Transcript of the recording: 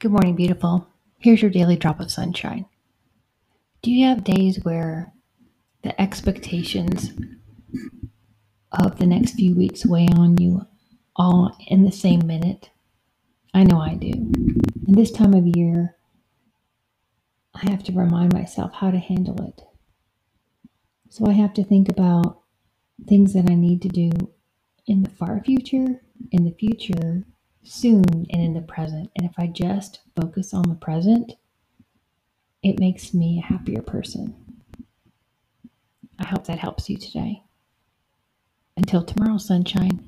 Good morning, beautiful. Here's your daily drop of sunshine. Do you have days where the expectations of the next few weeks weigh on you all in the same minute? I know I do. And this time of year, I have to remind myself how to handle it. So I have to think about things that I need to do in the far future, in the future, soon and in the present. And if I just focus on the present, it makes me a happier person. I hope that helps you today. Until tomorrow, sunshine.